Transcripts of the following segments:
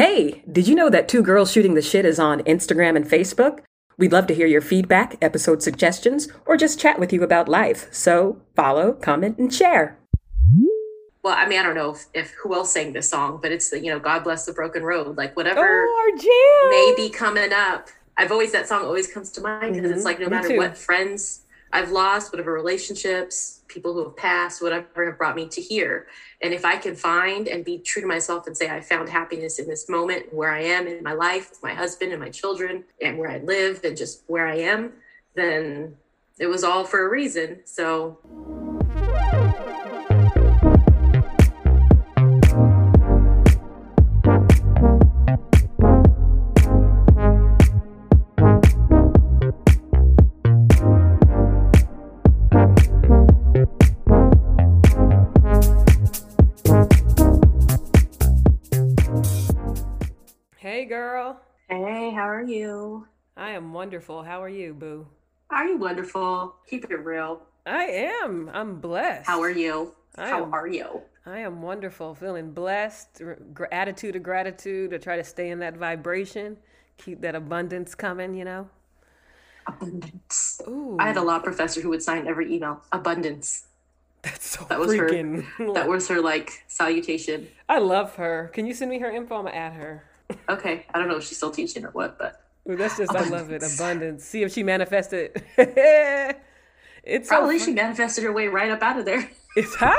Hey, did you know that Two Girls Shooting the Shit is on Instagram and Facebook? We'd love to hear your feedback, episode suggestions, or just chat with you about life. So follow, comment, and share. Well, I mean, I don't know if, if who else sang this song, but it's the, you know, God bless the broken road. Like whatever Oh, jam! may be coming up. I've always, that song always comes to mind because it's Mhm, like no me matter too. what friends I've lost, whatever relationships, people who have passed, whatever have brought me to here. And if I can find and be true to myself and say, I found happiness in this moment where I am in my life with my husband and my children and where I live and just where I am, then it was all for a reason. So are you? I am wonderful. How are you, boo? Are you wonderful? Keep it real. I am. I'm blessed. How are you? I How am- are you? I am wonderful. Feeling blessed. Gr- attitude of gratitude to try to stay in that vibration. Keep that abundance coming, you know? Abundance. Ooh. I had a law professor who would sign every email. Abundance. That's so That was her- freaking. That was her like salutation. I love her. Can you send me her info? I'm gonna add her. Okay, I don't know if she's still teaching or what, but Ooh, that's just I love it. Abundance. Abundance. See if she manifested. it's probably so she manifested her way right up out of there. It's ah!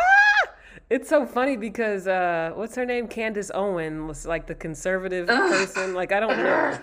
It's so funny because uh what's her name? Candace Owen was like the conservative Ugh. person. Like I don't know.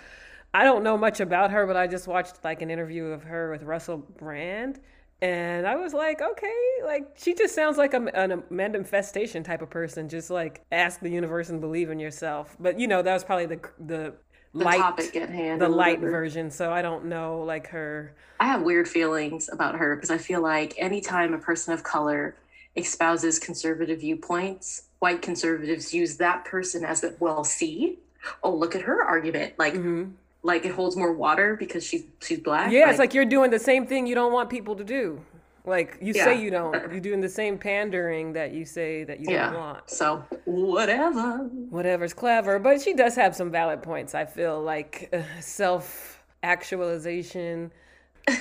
I don't know much about her, but I just watched like an interview of her with Russell Brand. And I was like, okay, like she just sounds like a, an manifestation type of person. Just like ask the universe and believe in yourself. But you know, that was probably the the, The light, topic at hand. the light version. So I don't know like her. I have weird feelings about her because I feel like anytime a person of color espouses conservative viewpoints, white conservatives use that person as the well, see, oh look at her argument. Like Mhm. Like it holds more water because she's she's black. Yeah, it's like you're doing the same thing you don't want people to do. Like you say you don't. You're doing the same pandering that you say that you yeah. don't want. So whatever. Whatever's clever, but she does have some valid points. I feel like uh, self actualization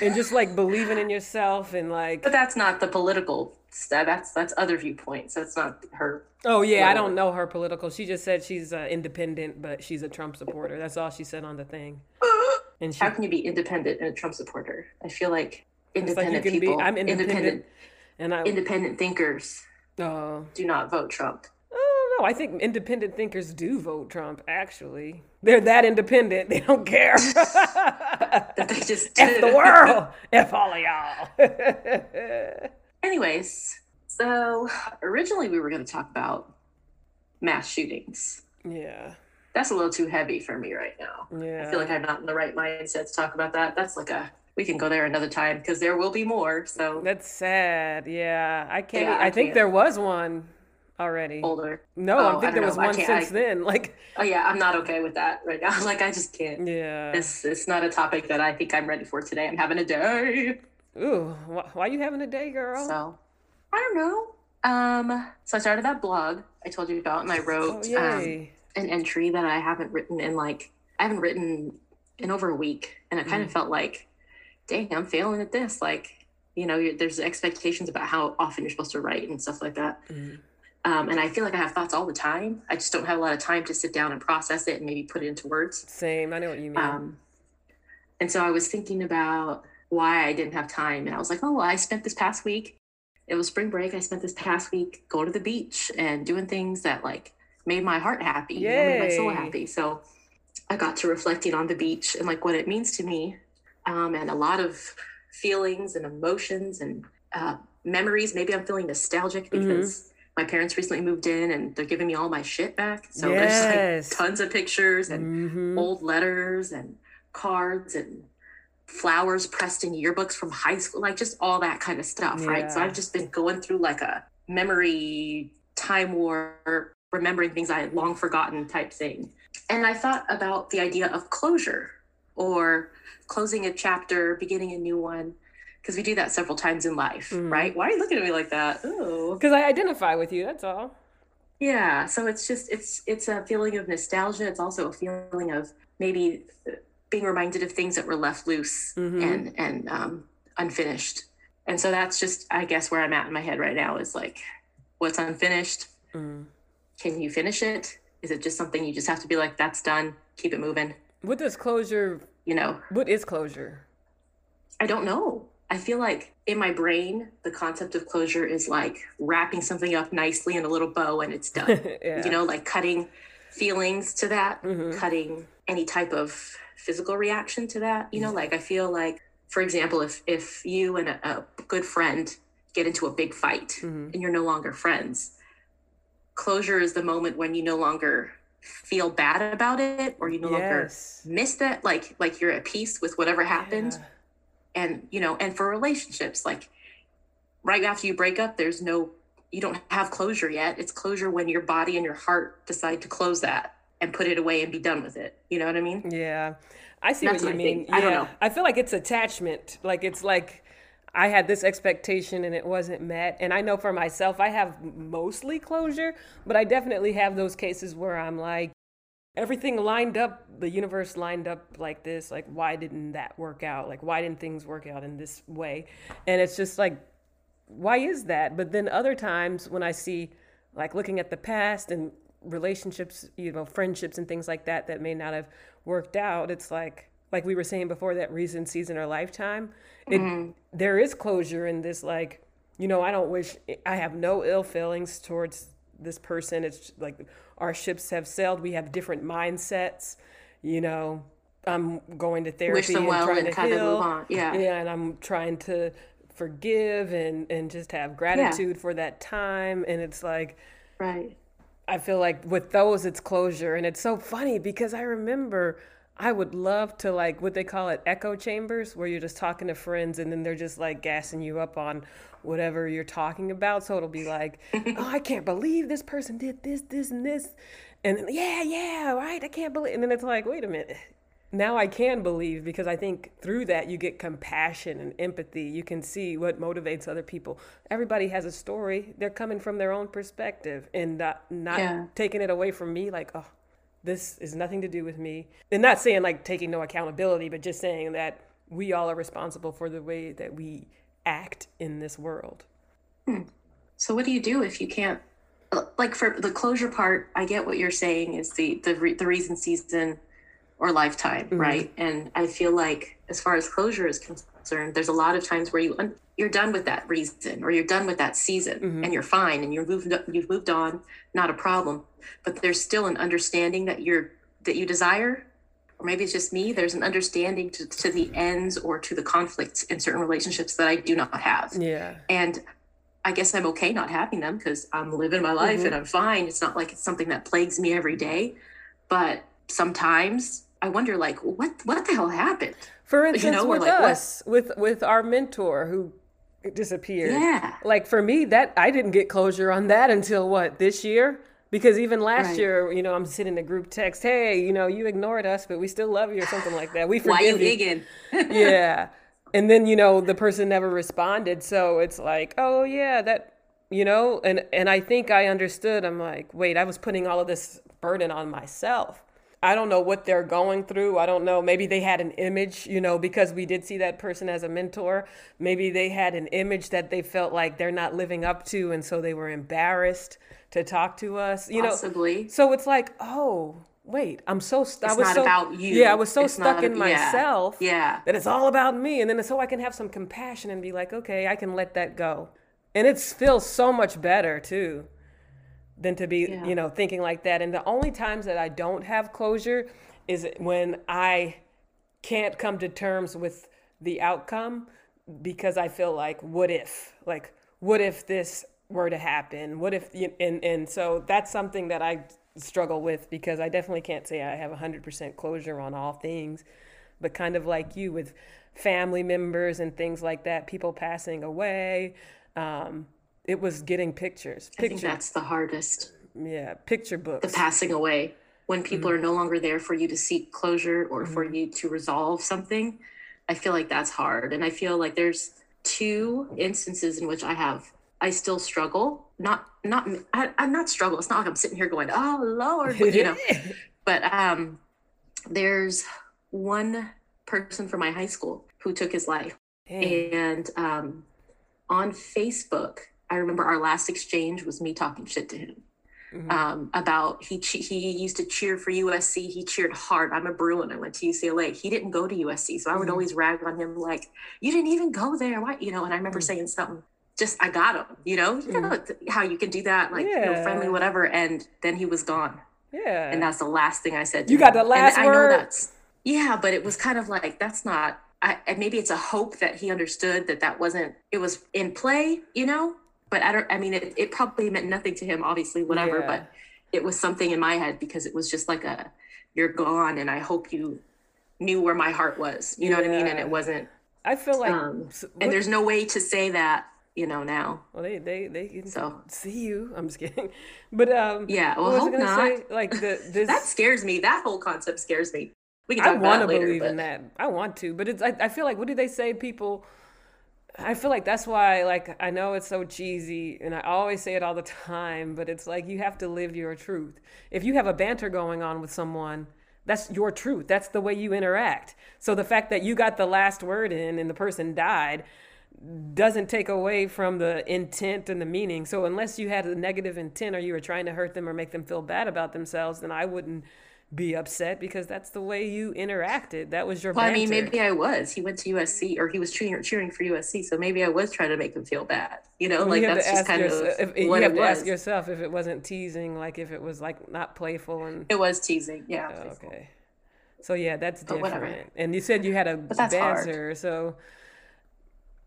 and just like believing in yourself and like But that's not the political stuff. That's that's other viewpoints. That's not her. Oh yeah, I don't know her political. She just said she's uh, independent, but she's a Trump supporter. That's all she said on the thing. And she How can you be independent and a Trump supporter? I feel like it's like independent be. people, I'm independent, independent, and I. independent thinkers Oh. do not vote Trump. I don't. I think independent thinkers do vote Trump, actually. They're that independent. They don't care. That they just F the world. F all of y'all. Anyways, so originally we were going to talk about mass shootings. yeah. That's a little too heavy for me right now. Yeah. I feel like I'm not in the right mindset to talk about that. That's like a we can go there another time because there will be more. So That's sad. Yeah. I can't. Yeah, I, I think can't. there was one already. older. No, Oh, I I think don't there know. was one since I- then. Like, Oh yeah, I'm not okay with that right now. Like I just can't. yeah. It's it's not a topic that I think I'm ready for today. I'm having a day. Ooh, wh- why are you having a day, girl? So I don't know. Um, so I started that blog I told you about, and I oh, wrote um, an entry that I haven't written in like I haven't written in over a week, and I kind of felt like, dang, I'm failing at this. Like, you know, there's expectations about how often you're supposed to write and stuff like that. Mhm. Um, and I feel like I have thoughts all the time. I just don't have a lot of time to sit down and process it and maybe put it into words. Same. I know what you mean. Um, and so I was thinking about why I didn't have time. And I was like, oh, well, I spent this past week, it was spring break. I spent this past week going to the beach and doing things that like made my heart happy, you know, made my soul happy. So I got to reflecting on the beach and like what it means to me. Um, and a lot of feelings and emotions and uh, memories. Maybe I'm feeling nostalgic Mm-hmm. because my parents recently moved in and they're giving me all my shit back. So Yes. there's like tons of pictures and Mhm. old letters and cards and flowers pressed in yearbooks from high school, like just all that kind of stuff, right? So I've just been going through like a memory time war, remembering things I had long forgotten type thing. And I thought about the idea of closure or closing a chapter, beginning a new one, because we do that several times in life, Mhm. right? Why are you looking at me like that? Oh, Because I identify with you. That's all. Yeah. So it's just it's it's a feeling of nostalgia. It's also a feeling of maybe being reminded of things that were left loose mm-hmm. and and um, unfinished. And so that's just I guess where I'm at in my head right now is like, what's unfinished? Mm. Can you finish it? Is it just something you just have to be like, that's done, keep it moving? What does closure? You know, what is closure? I don't know. I feel like in my brain, the concept of closure is like wrapping something up nicely in a little bow and it's done. yeah. You know, like cutting feelings to that, mm-hmm. cutting any type of physical reaction to that. You know, like I feel like, for example, if if you and a, a good friend get into a big fight mm-hmm. and you're no longer friends, closure is the moment when you no longer feel bad about it or you no yes. longer miss that like like you're at peace with whatever happened yeah and you know and for relationships like right after you break up there's no you don't have closure yet it's closure when your body and your heart decide to close that and put it away and be done with it. You know what i mean? Yeah. I see That's what you mean. I, I don't know. I feel like it's attachment. Like it's like I had this expectation and it wasn't met. And I know for myself, I have mostly closure, but I definitely have those cases where I'm like, everything lined up the universe lined up like this. Like why didn't that work out? Like why didn't things work out in this way? And it's just like why is that? But then other times when i see like looking at the past and relationships you know friendships and things like that that may not have worked out it's like like we were saying before that reason season or lifetime it mm-hmm. there is closure in this like you know i don't wish i have no ill feelings towards this person it's like our ships have sailed. We have different mindsets. You know, I'm going to therapy and well trying and to heal. Yeah, yeah, and I'm trying to forgive and and just have gratitude yeah. for that time. And it's like, right. I feel like with those, it's closure, and it's so funny because I remember. I would love to like what they call it echo chambers where you're just talking to friends and then they're just like gassing you up on whatever you're talking about. So it'll be like, oh, I can't believe this person did this, this, and this. And then, yeah, yeah, right. I can't believe. And then it's like, wait a minute. Now I can believe because I think through that you get compassion and empathy. You can see what motivates other people. Everybody has a story. They're coming from their own perspective and uh, not yeah. taking it away from me like, oh, this is nothing to do with me. And not saying like taking no accountability, but just saying that we all are responsible for the way that we act in this world. Hmm. So what do you do if you can't like for the closure part, I get what you're saying is the the re- the reason season or lifetime, mm-hmm. right? And I feel like as far as closure is concerned, there's a lot of times where you un- you're done with that reason or you're done with that season mm-hmm. and you're fine and you're moved you've moved on, not a problem. But there's still an understanding that you're that you desire or maybe it's just me, there's an understanding to, to the ends or to the conflicts in certain relationships that I do not have. Yeah. And I guess I'm okay not having them because I'm living my life mm-hmm. and I'm fine. It's not like it's something that plagues me every day. But sometimes I wonder like what what the hell happened? For instance, you know, with like, us, what? with with our mentor who disappeared. Yeah. Like for me, that I didn't get closure on that until what, this year? Because even last right. year, you know, I'm sitting in a group text, hey, you know, you ignored us, but we still love you or something like that. We forgive Why you. you. yeah. And then, you know, the person never responded. So it's like, oh yeah, that you know, and and I think I understood. I'm like, wait, I was putting all of this burden on myself. I don't know what they're going through. I don't know. Maybe they had an image, you know, because we did see that person as a mentor. Maybe they had an image that they felt like they're not living up to, and so they were embarrassed to talk to us. You Possibly. know, so it's like, oh, wait, I'm so st- I was so, about you. Yeah, I was so it's stuck in myself. Yeah, yeah. That it's all about me, and then so I can have some compassion and be like, okay, I can let that go, and it feels so much better too than to be, yeah. you know, thinking like that. And the only times that I don't have closure is when I can't come to terms with the outcome because I feel like, what if? Like, what if this were to happen? What if, and, and so that's something that I struggle with because I definitely can't say I have 100% closure on all things, but kind of like you with family members and things like that, people passing away. Um, it was getting pictures. Picture, I think that's the hardest. Yeah, picture books. The passing away when people mm-hmm. are no longer there for you to seek closure or mm-hmm. for you to resolve something. I feel like that's hard, and I feel like there's two instances in which I have I still struggle not not I, i'm not struggle it's not like i'm sitting here going oh lord but, you know but um there's one person from my high school who took his life Dang. and um on facebook i remember our last exchange was me talking shit to him Mm-hmm. Um, about he he used to cheer for USC. He cheered hard. I'm a Bruin. I went to UCLA. He didn't go to USC, so I would mm-hmm. always rag on him like, "You didn't even go there, why?" You know. And I remember mm-hmm. saying something just I got him, you know, you know mm. how you can do that, like yeah. you know, friendly, whatever. And then he was gone. Yeah. And that's the last thing I said. you him. got the last and word. I know that's yeah, but it was kind of like that's not. I, and maybe it's a hope that he understood that that wasn't it was in play, you know. But I don't. I mean, it, it probably meant nothing to him, obviously, whatever. Yeah. But it was something in my head because it was just like a, you're gone, and I hope you knew where my heart was. You know yeah. what I mean? And it wasn't. I feel like, um, and there's no way to say that you know now. Well, they they they can so. see you. I'm just kidding, but um, yeah. Well, I hope not. Say? Like the this that scares me. That whole concept scares me. We can talk I want to believe but... in that. I want to, but it's. I, I feel like what do they say? People. I feel like that's why, like, I know it's so cheesy, and I always say it all the time, but it's like you have to live your truth. If you have a banter going on with someone, that's your truth. That's the way you interact. So the fact that you got the last word in and the person died, doesn't take away from the intent and the meaning. So unless you had a negative intent or you were trying to hurt them or make them feel bad about themselves, then I wouldn't be upset because that's the way you interacted. That was your. Well, banter. I mean, maybe I was. He went to USC, or he was cheering, cheering for USC. So maybe I was trying to make him feel bad. You know, well, like you that's just kind yourself, of if, what you have to was. ask yourself if it wasn't teasing, like if it was like not playful and. It was teasing, yeah. Oh, okay. So yeah, that's different. And you said you had a banter, hard. so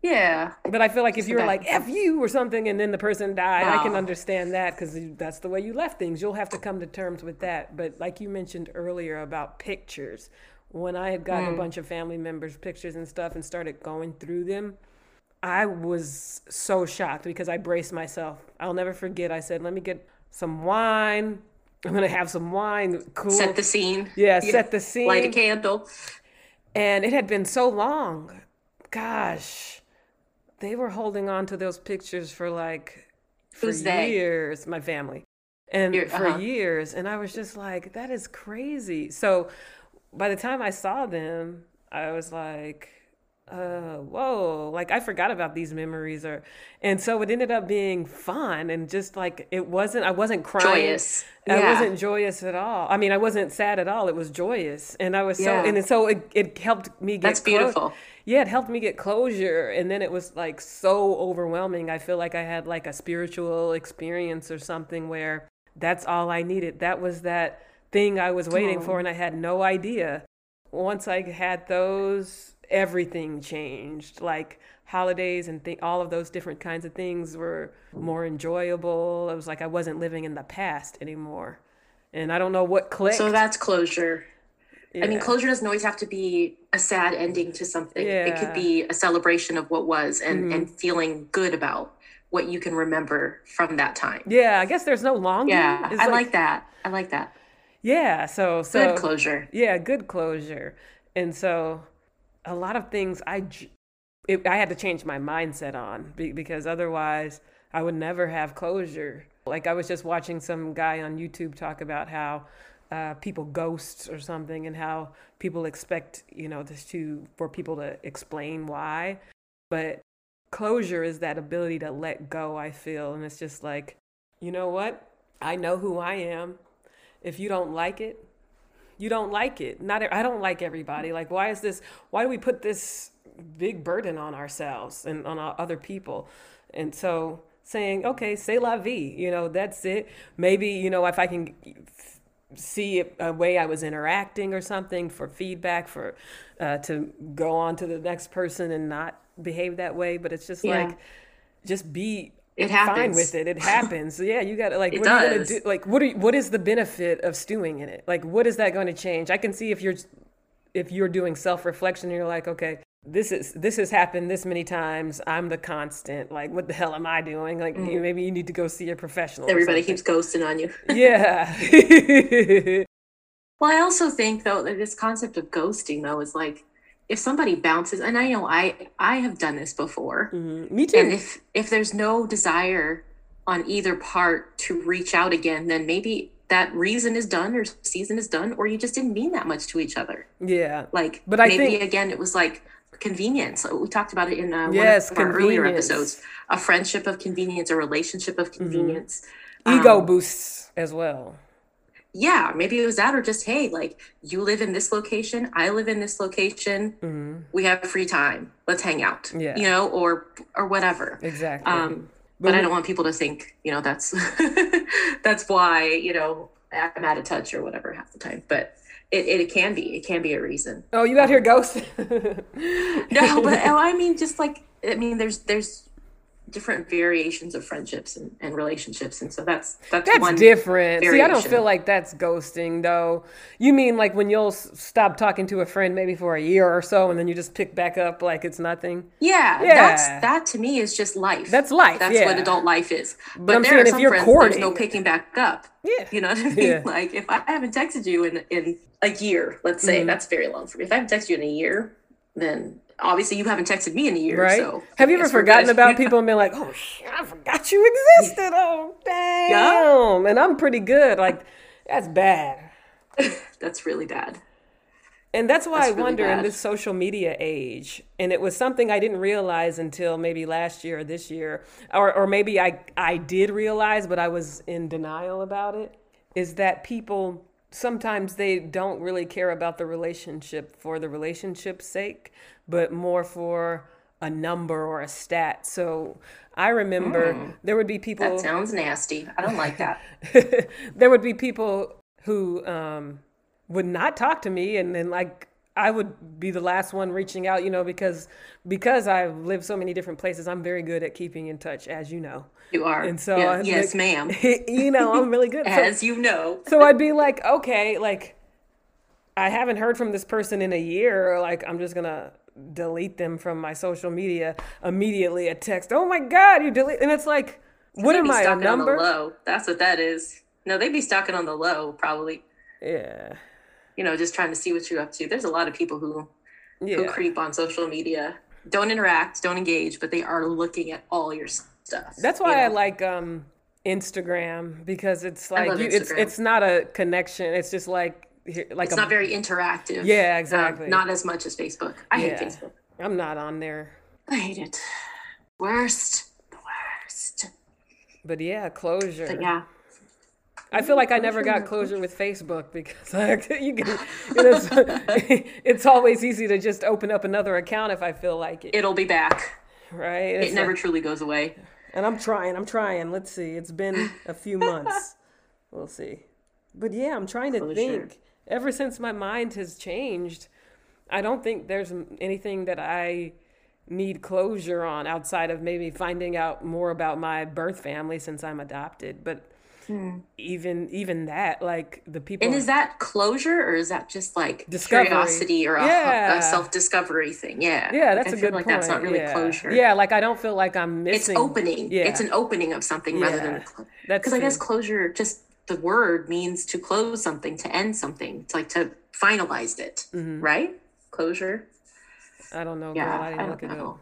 yeah. But I feel like if you're like F you or something and then the person died, I can understand that because that's the way you left things. You'll have to come to terms with that. But like you mentioned earlier about pictures, when I had gotten mm. a bunch of family members' pictures and stuff and started going through them, I was so shocked because I braced myself. I'll never forget. I said, let me get some wine. I'm going to have some wine. Cool. Set the scene. Yeah, set the scene. Light a candle. And it had been so long. Gosh they were holding on to those pictures for like for Who's years. They? My family, and You're, for uh-huh. years, and I was just like, that is crazy. So by the time I saw them, I was like, uh, whoa, like I forgot about these memories or and so it ended up being fun and just like it wasn't I wasn't crying. Joyous. I yeah. wasn't joyous at all. I mean I wasn't sad at all. It was joyous. And I was yeah. so and so it, it helped me get That's beautiful. Clo- yeah, it helped me get closure. And then it was like so overwhelming. I feel like I had like a spiritual experience or something where that's all I needed. That was that thing I was waiting oh. for and I had no idea. Once I had those, everything changed. Like holidays and th- all of those different kinds of things were more enjoyable. It was like I wasn't living in the past anymore. And I don't know what clicked. So that's closure. Yeah. I mean, closure doesn't always have to be a sad ending to something. Yeah. It could be a celebration of what was and, mm-hmm. and feeling good about what you can remember from that time. Yeah, I guess there's no longing. Yeah, it's I like, like, that. I like that. Yeah, so so good closure. Yeah, good closure. And so a lot of things I it, I had to change my mindset on because otherwise I would never have closure. Like I was just watching some guy on YouTube talk about how uh, people ghosts or something and how people expect you know this to for people to explain why. But closure is that ability to let go i feel and it's just like you know what? I know who i am. If you don't like it you don't like it not i don't like everybody like why is this why do we put this big burden on ourselves and on other people and so saying okay say la vie you know that's it maybe you know if i can see a way I was interacting or something for feedback for uh, to go on to the next person and not behave that way. But it's just yeah. like just be it happens. fine with it. It happens. So yeah, you got to like it what does. are you gonna do? Like what are what is the benefit of stewing in it? Like what is that going to change? I can see if you're if you're doing self reflection, you're like okay this is this has happened this many times. I'm the constant. Like, what the hell am I doing? Like, mm. maybe you need to go see a professional. Everybody keeps ghosting on you. yeah. well, I also think though that this concept of ghosting though is like if somebody bounces, and I know I I have done this before. Mm-hmm. Me too. And if if there's no desire on either part to reach out again, then maybe that reason is done or season is done, or you just didn't mean that much to each other. Yeah. Like, But I maybe think- again, it was like convenience. We talked about it in uh, Yes, one of our earlier episodes. A friendship of convenience, a relationship of Mm-hmm. convenience. Ego Um, boosts as well. Yeah, maybe it was that, or just hey, like you live in this location, I live in this location. hmm We have free time. Let's hang out. Yeah. you know, or or whatever. Exactly. Um, But but I don't want people to think, you know, that's that's why you know I'm out of touch or whatever half the time. But it, it, can be, it can be a reason. oh, you out here ghost? No, but oh, I mean, just like I mean, there's there's different variations of friendships and, and relationships, and so that's that's, That's one different. See, I don't feel like that's ghosting, though. You mean like when you'll stop talking to a friend maybe for a year or so, and then you just pick back up like it's nothing? Yeah, Yeah. that's that to me is just life. That's life, That's what adult life is. But, But I'm there saying are if some you're friends there's no picking back up. Yeah. You know what I mean? Yeah. Like if I haven't texted you in in a year, let's say Mhm. that's very long for me. If I haven't texted you in a year, then obviously you haven't texted me in a year. Right? So Have you ever forgotten about people and been like, oh, shit, I forgot you existed. Oh, damn. And I'm pretty good. Like, that's bad. That's really bad. And that's why That's I really wonder in this social media age, and it was something I didn't realize until maybe last year or this year, or, or maybe I, I did realize, but I was in denial about it, is that people sometimes they don't really care about the relationship for the relationship's sake, but more for a number or a stat. So I remember there would be people. That sounds nasty. I don't like that. there would be people who um, would not talk to me, and then like I would be the last one reaching out, you know, because because I've lived so many different places. I'm very good at keeping in touch, as you know. You are. And so, Yeah, yes, like- ma'am. you know, I'm really good. So, As you know. so I'd be like, okay, like I haven't heard from this person in a year. Like I'm just gonna delete them from my social media immediately. A text, oh my god, you delete, and it's like, what am I a stalking on the number? low. That's what that is. No, they'd be stalking on the low, probably. Yeah, You know, just trying to see what you're up to. There's a lot of people who who creep on social media. Don't interact, don't engage, but they are looking at all your stuff. That's you why I like um Instagram because it's like you, it's it's not a connection. It's just like like It's a, not very interactive. Yeah, Um, exactly. not as much as Facebook. I Yeah. hate Facebook. I'm not on there. I hate it. Worst. The worst. But yeah, closure. But yeah. I feel like I never got closure with Facebook because like, you can, it's, it's always easy to just open up another account if I feel like it, It'll be back. right? It never like- truly goes away. and I'm trying. I'm trying. Let's see. It's been a few months. We'll see. But yeah, I'm trying to Closure. think. Ever since my mind has changed, I don't think there's anything that I need closure on outside of maybe finding out more about my birth family since I'm adopted. But even even that, like the people Hmm. And is that closure or is that just like Discovery. curiosity or a, Yeah. a self discovery thing? Yeah. Yeah, that's I a feel good like point. that's not really yeah. closure. Yeah, like I don't feel like I'm It's missing. opening. Yeah. It's an opening of something rather than a That's because I guess closure just the word means to close something, to end something. It's like to finalize it, Mm-hmm. right? Closure. I don't know, Yeah, girl. I I don't know. up.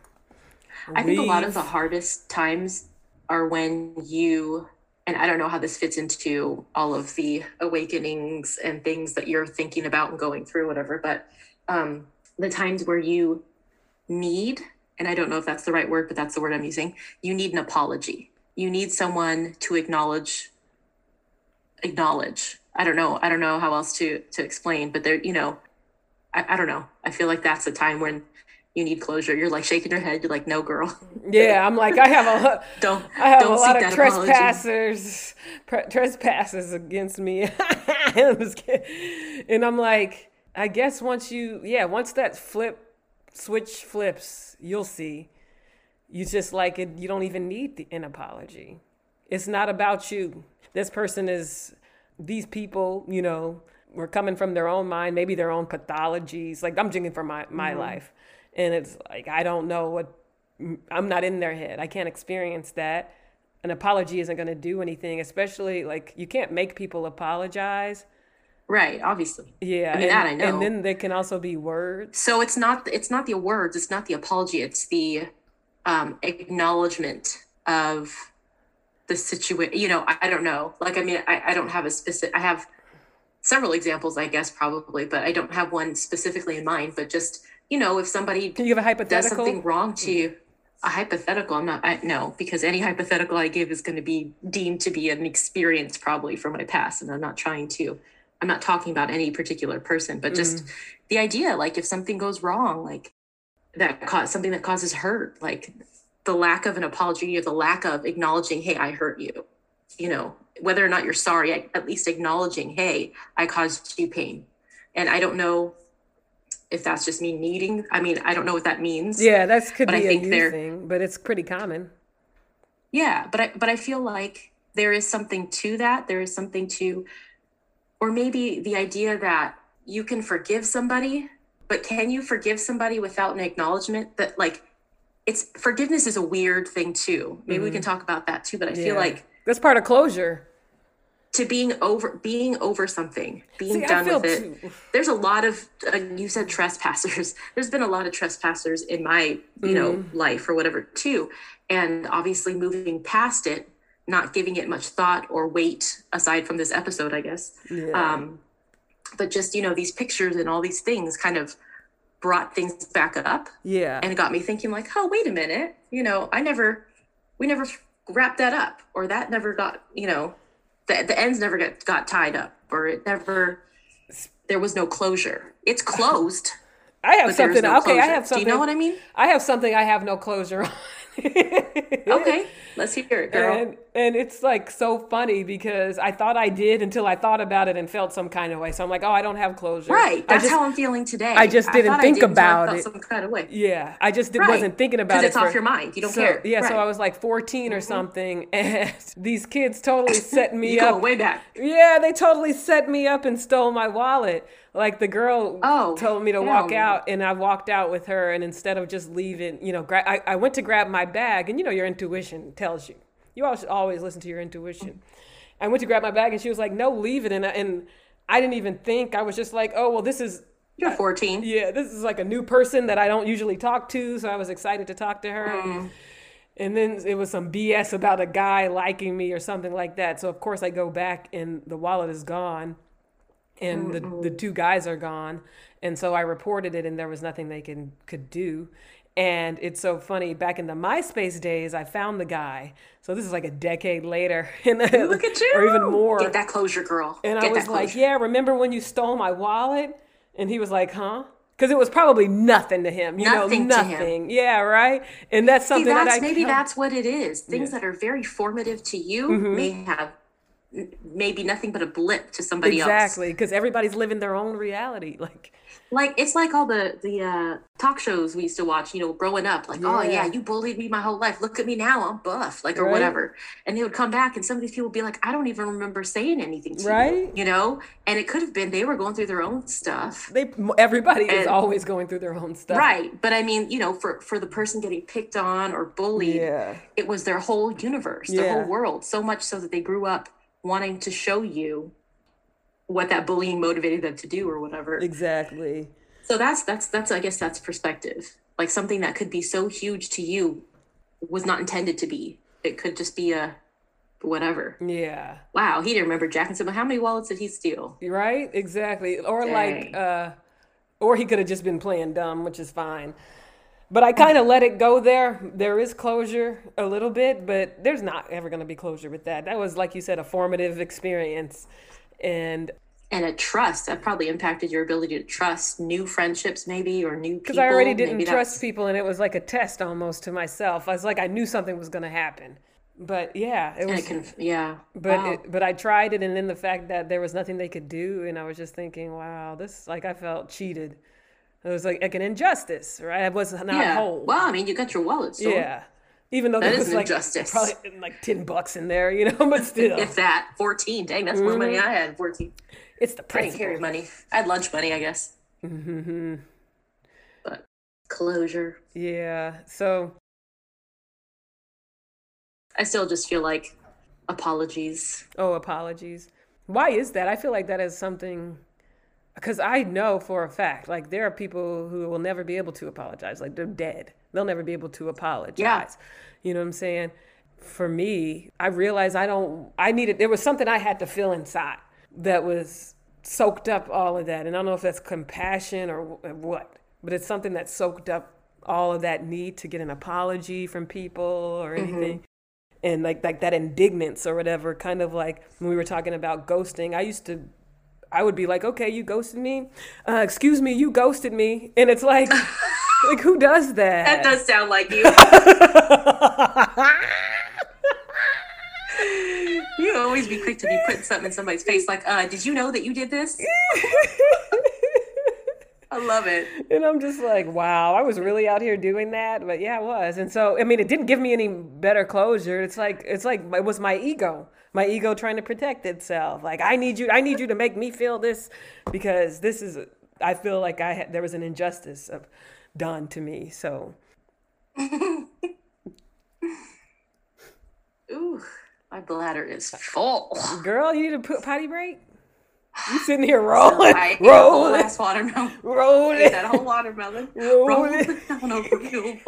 I think a lot of the hardest times are when you, and I don't know how this fits into all of the awakenings and things that you're thinking about and going through, whatever, but um, the times where you need, and I don't know if that's the right word, but that's the word I'm using, you need an apology. You need someone to acknowledge, acknowledge. I don't know. I don't know how else to to explain, but there, you know, I, I don't know. I feel like that's a time when you need closure. You're like shaking your head. You're like, no, girl. Yeah, I'm like I have a Don't I have don't a lot of trespassers pre- trespassers against me. I'm and I'm like, I guess once you yeah, once that flip switch flips, you'll see. You just like it. You don't even need the, an apology. It's not about you. This person is. These people, you know, were coming from their own mind, maybe their own pathologies. Like I'm thinking for my my Mm-hmm. life, and it's like I don't know what. I'm not in their head. I can't experience that. An apology isn't going to do anything, especially like you can't make people apologize. Right, obviously. Yeah, I mean, and, that I know. and then there can also be words. So it's not it's not the words, it's not the apology, it's the um, acknowledgement of the situation. You know, I, I, don't know. Like, I mean, I, I don't have a specific. I have several examples, I guess, probably, but I don't have one specifically in mind. But just you know, if somebody can you give a hypothetical does something wrong to you, a hypothetical, I'm not. I, no, because any hypothetical I give is going to be deemed to be an experience probably from my past, and I'm not trying to. I'm not talking about any particular person, but just mm. the idea, like if something goes wrong, like that cause something that causes hurt, like the lack of an apology or the lack of acknowledging, hey, I hurt you. You know, whether or not you're sorry, at least acknowledging, hey, I caused you pain. And I don't know if that's just me needing. I mean, I don't know what that means. Yeah, that's could be I think a thing, but it's pretty common. Yeah, but I but I feel like there is something to that. There is something to, or maybe the idea that you can forgive somebody, but can you forgive somebody without an acknowledgement that like it's forgiveness is a weird thing too. Maybe mm-hmm. we can mm-hmm. talk about that too. But I yeah. feel like that's part of closure to being over being over something being See, done with it too. there's a lot of uh, you said trespassers there's been a lot of trespassers in my you mm-hmm. know life or whatever too and obviously moving past it not giving it much thought or weight aside from this episode i guess yeah. um but just you know these pictures and all these things kind of brought things back up yeah and got me thinking like oh wait a minute you know i never we never wrapped that up or that never got you know the, the ends never got, got tied up or it never there was no closure. It's closed i have something no okay closure. i have something do you know what i mean? I have something i have no closure on okay, let's hear it, girl. And, and it's like so funny because I thought I did until I thought about it and felt some kind of way. So I'm like, oh, I don't have closure. Right. That's just, how I'm feeling today. I just didn't I think did about it. Some kind of way. Yeah, I just right. wasn't thinking about it. Because it's for, off your mind. You don't so, care. Yeah. Right. So I was like 14 or mm-hmm. something, and these kids totally set me you up. Go way back. Yeah, they totally set me up and stole my wallet like the girl oh, told me to walk out and i walked out with her and instead of just leaving you know gra- I, I went to grab my bag and you know your intuition tells you. You always always listen to your intuition. I went to grab my bag and she was like no leave it and, and i didn't even think. I was just like oh well this is you're 14 yeah this is like a new person that i don't usually talk to so i was excited to talk to her. Mm. and then it was some bs about a guy liking me or something like that. So of course i go back and the wallet is gone and the, the two guys are gone. And so i reported it and there was nothing they can could do. And it's so funny back in the myspace days i found the guy. So this is like a decade later. And look at you or even more. Get that closure girl. And get i was like yeah remember when you stole my wallet? And he was like huh? Because it was probably nothing to him, you nothing know, nothing. Yeah, right. And that's something See, that's, that I maybe that's what it is. Things yeah. that are very formative to you mm-hmm. may have maybe nothing but a blip to somebody exactly, else. Exactly, because everybody's living their own reality. Like, like it's like all the the uh, talk shows we used to watch. You know, growing up, like, yeah. oh yeah, you bullied me my whole life. Look at me now, I'm buff, like or right. whatever. And they would come back, and some of these people would be like, I don't even remember saying anything to right? you. You know, and it could have been they were going through their own stuff. They everybody and, is always going through their own stuff, right? But I mean, you know, for for the person getting picked on or bullied, yeah. it was their whole universe, their yeah. whole world. So much so that they grew up wanting to show you what that bullying motivated them to do or whatever. Exactly. So that's that's that's I guess that's perspective. Like something that could be so huge to you was not intended to be. It could just be a whatever. Yeah. Wow, he didn't remember Jack and said, "How many wallets did he steal?" Right? Exactly. Or Dang. like uh or he could have just been playing dumb, which is fine. But I kind of let it go there. There is closure a little bit, but there's not ever going to be closure with that. That was, like you said, a formative experience. And and a trust that probably impacted your ability to trust new friendships maybe or new because i already didn't maybe trust that's... people and it was like a test almost to myself i was like i knew something was going to happen but yeah it was it yeah but wow. it, but i tried it and then the fact that there was nothing they could do and i was just thinking wow this like i felt cheated it was like, like an injustice, right? I was not yeah. whole. Well, I mean, you got your wallet. So yeah. Even though that was like injustice. probably like ten bucks in there, you know, but still. if that, fourteen. Dang, that's mm-hmm. more money I had. Fourteen. It's the principle. I didn't carry money. I had lunch money, I guess. Mm-hmm. But closure. Yeah. So. I still just feel like apologies. Oh, apologies. Why is that? I feel like that is something because I know for a fact, like there are people who will never be able to apologize. Like they're dead. They'll never be able to apologize. Yeah. You know what I'm saying? for me, I realized I don't, I needed, there was something I had to feel inside that was soaked up all of that. And I don't know if that's compassion or what, but it's something that soaked up all of that need to get an apology from people or mm-hmm. anything. Mm-hmm. And like like that indignance or whatever, kind of like when we were talking about ghosting. I used to I would be like, okay, you ghosted me. Uh, excuse me, you ghosted me. And it's like, like who does that? That does sound like you. you always be quick to be putting something in somebody's face, like, uh, did you know that you did this? I love it. And I'm just like, wow, I was really out here doing that. But yeah, I was. And so, I mean, it didn't give me any better closure. It's like, it's like, it was my ego, my ego trying to protect itself. Like, I need you, I need you to make me feel this because this is, I feel like I had, there was an injustice of, done to me. So. Ooh, my bladder is full. Girl, you need to put potty break? You sitting here rolling, I rolling, last watermelon, rolling that whole watermelon, rolling, down over you.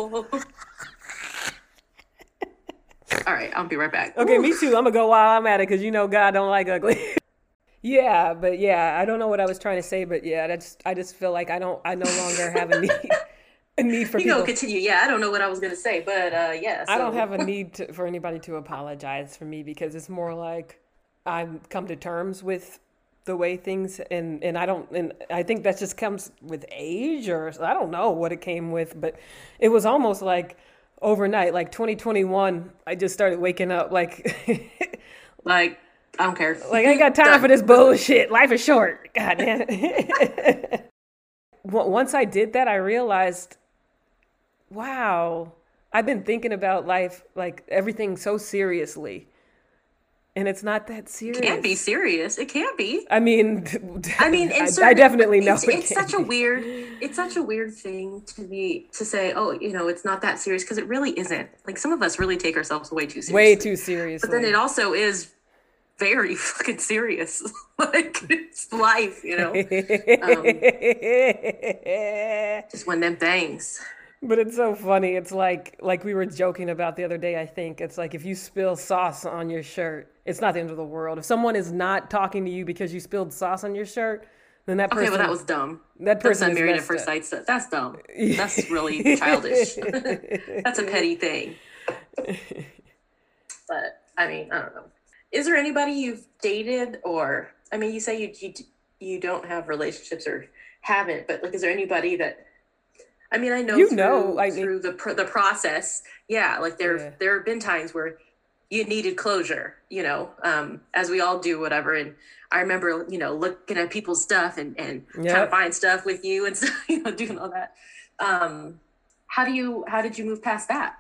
All right, I'll be right back. Okay, me too. I'm gonna go while I'm at it because you know God don't like ugly. yeah, but yeah, I don't know what I was trying to say, but yeah, that's I just feel like I don't, I no longer have a need. a need for you people. go continue. Yeah, I don't know what I was gonna say, but uh, yeah. So. I don't have a need to, for anybody to apologize for me because it's more like I've come to terms with the way things and and I don't and I think that just comes with age or I don't know what it came with, but it was almost like overnight, like 2021. I just started waking up like like I don't care. Like I ain't got time for this bullshit. Life is short. God damn. It. Once I did that, I realized, wow, I've been thinking about life like everything so seriously and it's not that serious. It can be serious. It can be. I mean, I mean, I, I, definitely know it's, it it's such be. a weird. It's such a weird thing to be to say. Oh, you know, it's not that serious because it really isn't. Like some of us really take ourselves way too seriously. Way too serious. But then it also is very fucking serious. like it's life, you know. Um, just one of them things. But it's so funny. It's like like we were joking about the other day, I think. It's like if you spill sauce on your shirt, it's not the end of the world. If someone is not talking to you because you spilled sauce on your shirt, then that person Okay, well that was dumb. That person That's married at first sight stuff. That's dumb. That's really childish. That's a petty thing. But I mean, I don't know. Is there anybody you've dated or I mean, you say you you, you don't have relationships or haven't, but like is there anybody that I mean, I know you through, know I through mean, the the process. Yeah, like there yeah. there have been times where you needed closure, you know, um, as we all do, whatever. And I remember, you know, looking at people's stuff and and yep. trying to find stuff with you and stuff, you know, doing all that. Um, how do you how did you move past that?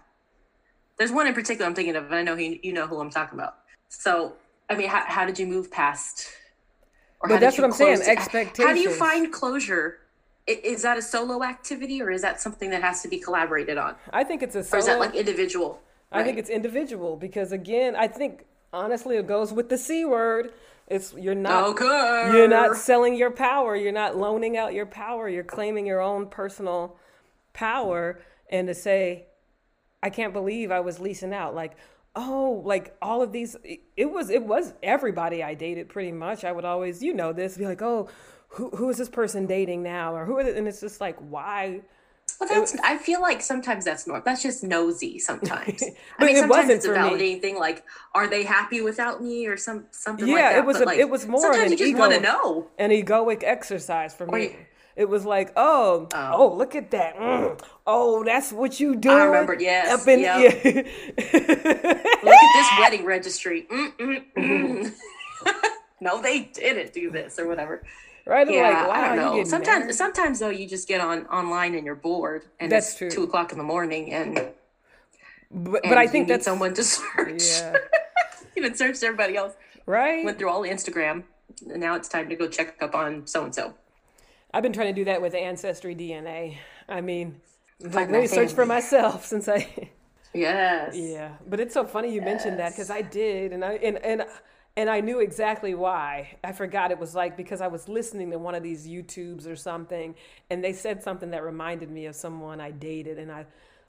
There's one in particular I'm thinking of, and I know he, you know who I'm talking about. So, I mean, how, how did you move past? Or but that's what I'm saying. Expectations. How do you find closure is that a solo activity or is that something that has to be collaborated on? I think it's a solo. Or is that like individual? I think it's individual because again, I think honestly it goes with the C word. It's you're not oh, okay. you're not selling your power. You're not loaning out your power. You're claiming your own personal power and to say, I can't believe I was leasing out. Like, oh, like all of these it was it was everybody I dated pretty much. I would always, you know this, be like, oh, who who is this person dating now or who are they? and it's just like why well that's i feel like sometimes that's normal that's just nosy sometimes i mean sometimes it's a validating me. thing like are they happy without me or some something like that? yeah like it was a, like, it was more sometimes an you just want to know an egoic exercise for me it was like, oh, oh, oh look at that. Mm. Oh, that's what you do. I remember, yes. Up in, yep. yeah. look at this wedding registry. Mm, mm, mm. no, they didn't do this or whatever. Right? Yeah, like, wow, I don't know. Sometimes, sometimes though, you just get on online and you're bored, and that's it's true. Two o'clock in the morning, and but, but I think that's someone to search. Yeah, even searched everybody else. Right. Went through all Instagram, and now it's time to go check up on so and so. I've been trying to do that with Ancestry DNA. I mean, like, let me search for myself since I. Yes. Yeah, but it's so funny you yes. mentioned that because I did, and I and and and I knew exactly why. I forgot it was like because I was listening to one of these YouTubes or something, and they said something that reminded me of someone I dated, and I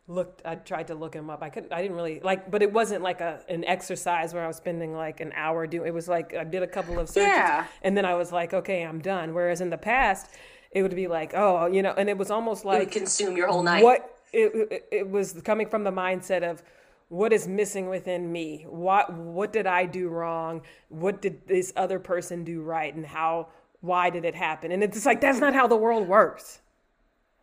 looked I tried to look him up. I couldn't I didn't really like but it wasn't like a an exercise where I was spending like an hour doing it was like I did a couple of searches Yeah. and then I was like, okay, I'm done. Whereas in the past it would be like, oh, you know, and it was almost It would like consume your whole night. what it, it, it was coming from the mindset of what is missing within me what what did i do wrong what did this other person do right and how why did it happen and it's like that's not how the world works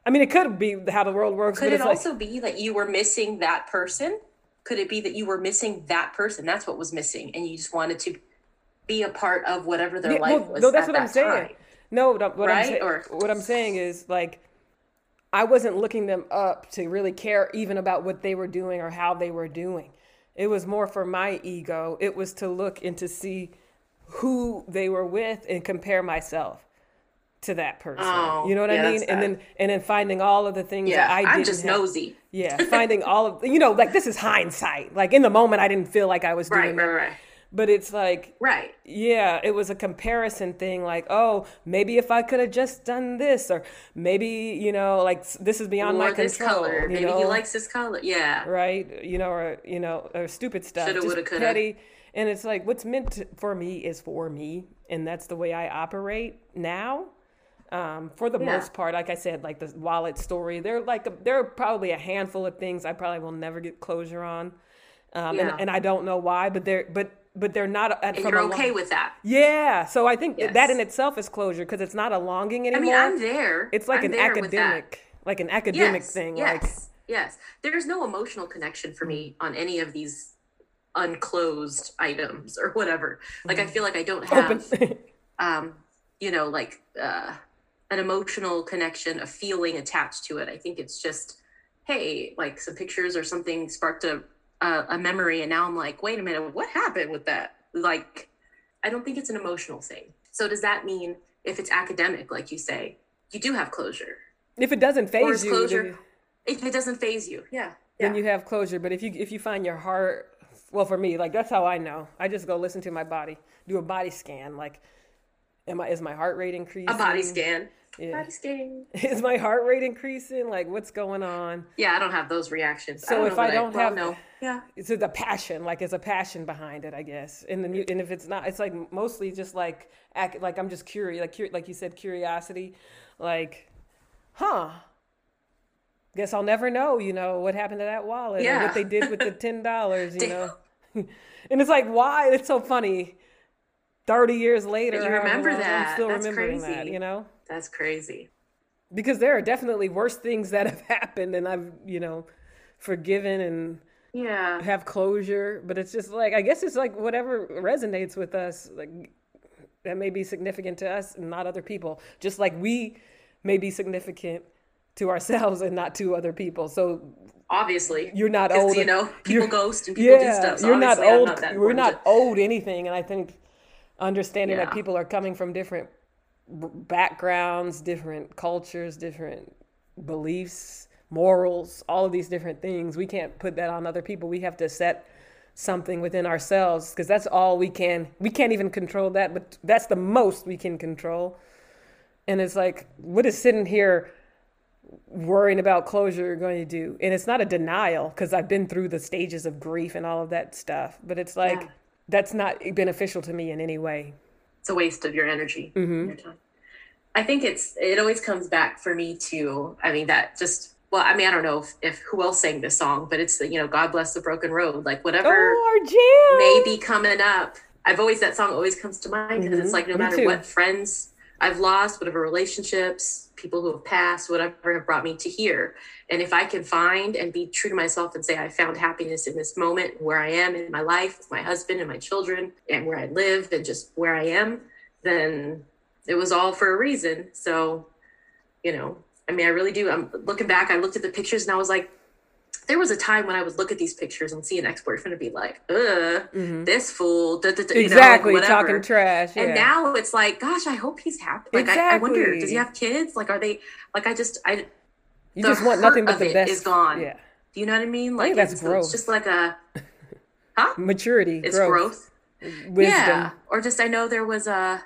i mean it could be how the world works Could it like also be that you were missing that person? Could it be that you were missing that person? That's what was missing, and you just wanted to be a part of whatever their Yeah, life well, was. no, that's at what I'm that saying. No, what I'm Right? saying, Or- what I'm saying is like, I wasn't looking them up to really care even about what they were doing or how they were doing. It was more for my ego. It was to look and to see who they were with and compare myself to that person. Oh, you know what yeah, I mean? And then and then finding all of the things Yeah, that I I'm just have. nosy. Yeah, finding all of you know, like this is hindsight. Like in the moment, I didn't feel like I was doing Right, right, right, but it's like right. yeah, it was a comparison thing like, oh, maybe if I could have just done this or maybe, you know, like this is beyond my Or this control. color. Maybe know? he likes this color. Yeah. right? You know, or you know, or stupid stuff. Shoulda, just woulda, petty. And it's like what's meant to, for me is for me, and that's the way I operate now. Um, for the Yeah. most part, like I said, like the wallet story, there like a, there are probably a handful of things I probably will never get closure on, um, Yeah. and, and I don't know why, but they're but but they're not. At, And from you're okay with that. yeah, so I think that in itself is closure because it's not a longing anymore. I mean, I'm there. it's like I'm an there with that. academic, like an academic yes, thing. Yes, Like yes. There's no emotional connection for me on any of these unclosed items or whatever. Like I feel like I don't have um, you know, like uh, an emotional connection, a feeling attached to it. I think it's just, hey, like some pictures or something sparked a a, a memory, and now I'm like, wait a minute, what happened with that? Like, I don't think it's an emotional thing. So does that mean if it's academic, like you say, you do have closure? if it doesn't faze you, closure then, if it doesn't faze you? Yeah. then yeah. you have closure. But if you if you find your heart, well, for me, like that's how I know. I just go listen to my body, do a body scan. Like, am I is my heart rate increasing? a body scan. Yeah. Body. Is my heart rate increasing? Like, what's going on? Yeah, I don't have those reactions. So don't if know I don't well, have- no, yeah, It's the passion, like it's a passion behind it, I guess. And then and if it's not, it's like mostly just like act, like I'm just curious, like like you said, curiosity, like, huh? Guess I'll never know, you know, what happened to that wallet or Yeah. what they did with the ten dollars, you know. and it's like, why? It's so funny. Thirty years later, you remember long, I'm that. still That's remembering that, crazy. you know that's crazy. because there are definitely worse things that have happened and I've, you know, forgiven and Yeah, have closure, but it's just like I guess it's like whatever resonates with us, like that may be significant to us and not other people. Just like we may be significant to ourselves and not to other people. So obviously. you're not old. you know, people ghost and people do stuff. So you're not old. not that we're not owed anything, and I think understanding that people are coming from different backgrounds, different cultures, different beliefs, morals, all of these different things. We can't put that on other people. We have to set something within ourselves because that's all we can. We can't even control that, but that's the most we can control. And it's like, what is sitting here worrying about closure going to do? And it's not a denial because I've been through the stages of grief and all of that stuff, but it's like, Yeah. that's not beneficial to me in any way. It's a waste of your energy Mm-hmm. your time i think it's it always comes back for me to i mean that just well i mean i don't know if, if who else sang this song but it's the you know god bless the broken road like whatever Oh, jam! may be coming up i've always that song always comes to mind because it's Mhm. like no matter what friends i've lost whatever relationships people who have passed whatever have brought me to here. And if i can find and be true to myself and say i found happiness in this moment where i am in my life with my husband and my children and where i live and just where i am then it was all for a reason. So you know i mean i really do. I'm looking back i looked at the pictures and i was like there was a time when I would look at these pictures and see an ex-boyfriend and be like, "Uh, this fool," da, da, da, you know, like, exactly, talking trash. Yeah. And now it's like, gosh, I hope he's happy. Like, I, I wonder, does he have kids? Like, are they? Like, I just, I, you just want nothing but the best. is gone. Yeah, do you know what I mean? I Like, think that's it's, growth. it's just like a, huh? maturity, It's growth, growth. wisdom. Yeah. Or just, I know there was a,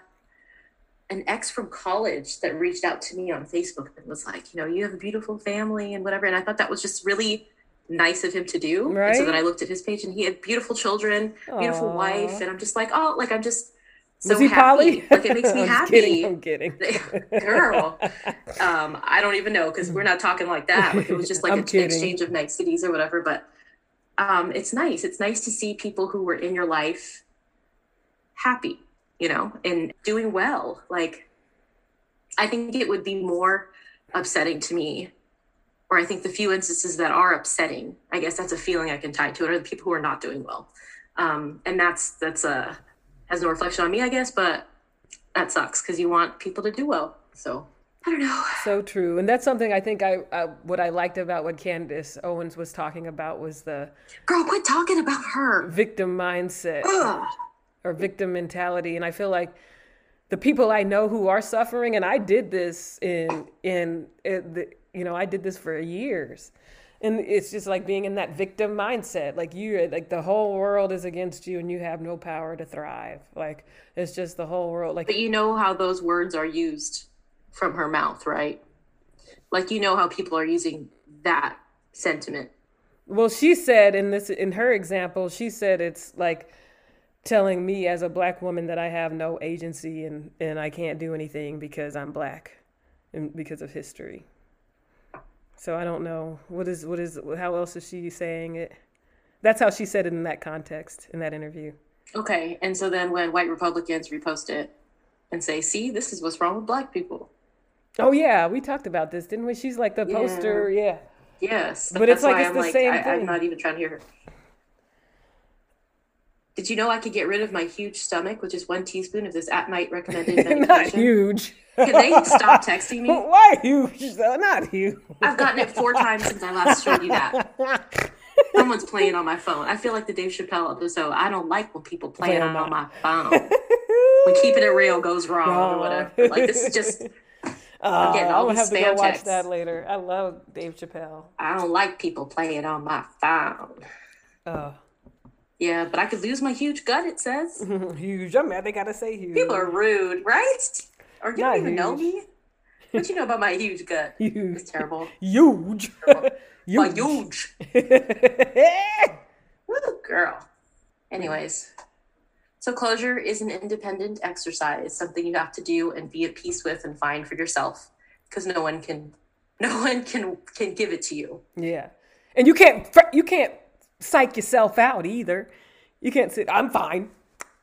an ex from college that reached out to me on Facebook and was like, you know, you have a beautiful family and whatever. And I thought that was just really nice of him to do. And so then I looked at his page and he had beautiful children, beautiful Aw. wife, and I'm just like, oh, like I'm just so Was he happy. poly? Like it makes me I'm happy. Kidding, I'm kidding. Girl. Um, I don't even know because we're not talking like that. Like it was just like an exchange of niceties or whatever. But um, it's nice. It's nice to see people who were in your life happy, you know, and doing well. Like I think it would be more upsetting to me, or I think the few instances that are upsetting, I guess that's a feeling I can tie to it, are the people who are not doing well. Um, and that's that's a has no reflection on me, I guess, but that sucks because you want people to do well. So I don't know. So true, and that's something I think I, I what I liked about what Candace Owens was talking about was the Girl, quit talking about her. victim mindset Ugh. or victim mentality, and I feel like the people I know who are suffering, and I did this in in, in the, you know I did this for years, and it's just like being in that victim mindset, like you like the whole world is against you, and you have no power to thrive. Like it's just the whole world, like But you know how those words are used from her mouth, right? Like you know how people are using that sentiment. Well, she said in this in her example, she said it's like telling me as a black woman that I have no agency and and I can't do anything because I'm black and because of history. So I don't know what is what is how else is she saying it? That's how she said it in that context in that interview. Okay, and so then when white Republicans repost it and say, "See, this is what's wrong with black people." Oh yeah, we talked about this, didn't we? She's like the poster, yeah. Yes, But it's like it's I'm the like, same I, thing. I'm not even trying to hear her. Did you know I could get rid of my huge stomach with just one teaspoon of this at night recommended medication? not huge. Can they stop texting me? Why huge though? Not huge. I've gotten it four times since I last showed you that. Someone's playing on my phone. I feel like the Dave Chappelle episode. I don't like when people play Play on, on my phone. when keeping it real goes wrong or whatever. Like this is just Uh, I'm all gonna these have to go watch that later. I love Dave Chappelle. I don't like people playing on my phone. Oh, Yeah, but I could lose my huge gut, it says. huge. I'm mad they gotta say huge. People are rude, right? Or you Not don't even know me. What you know about my huge gut? huge. It's terrible. Huge. My huge. huge. Woo, girl. Anyways, so closure is an independent exercise, something you have to do and be at peace with and find for yourself, because no one can, no one can can give it to you. yeah, and you can't you can't psych yourself out either. You can't say I'm fine.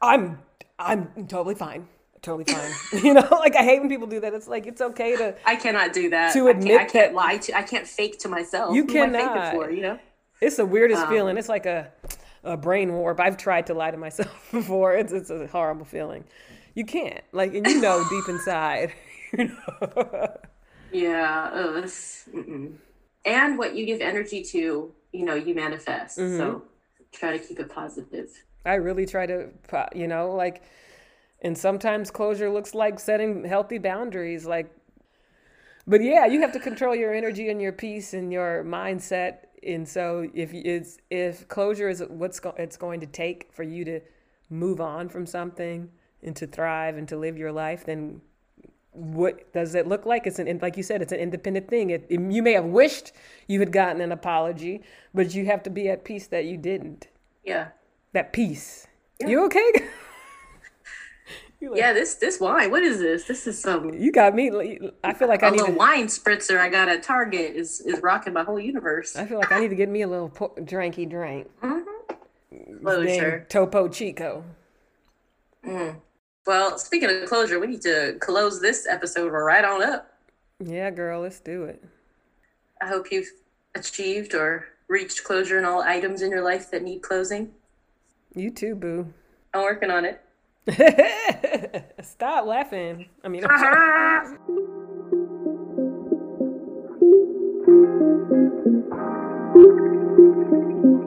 I'm I'm totally fine. Totally fine. you know, like I hate when people do that. It's like it's okay to I cannot do that. To I can't, I can't that- lie to. I can't fake to myself. You Who am I cannot. for? You know. It's the weirdest Um, feeling. It's like a, a brain warp. I've tried to lie to myself before. It's it's a horrible feeling. You can't like, and you know deep inside. You know? Yeah. Oh. And what you give energy to, you know, you manifest. Mm-hmm. So try to keep it positive. I really try to, you know, like, and sometimes closure looks like setting healthy boundaries. Like, but yeah, you have to control your energy and your peace and your mindset. And so, if it's if closure is what's go- it's going to take for you to move on from something and to thrive and to live your life, then what does it look like? It's an like you said, it's an independent thing. It, it- you may have wished you had gotten an apology, but you have to be at peace that you didn't. Yeah. That peace. You okay? Like- Yeah. This this wine. What is this? This is some You got me. I feel like I a need. little To, wine spritzer I got at Target is is rocking my whole universe. I feel like I need to get me a little po- drinky drink. Mm-hmm. Closure. Dang Topo Chico. Mm. Well, speaking of closure, we need to close this episode right on up. Yeah, girl, let's do it. I hope you've achieved or reached closure in all items in your life that need closing. You too, boo. I'm working on it. Stop laughing. I mean.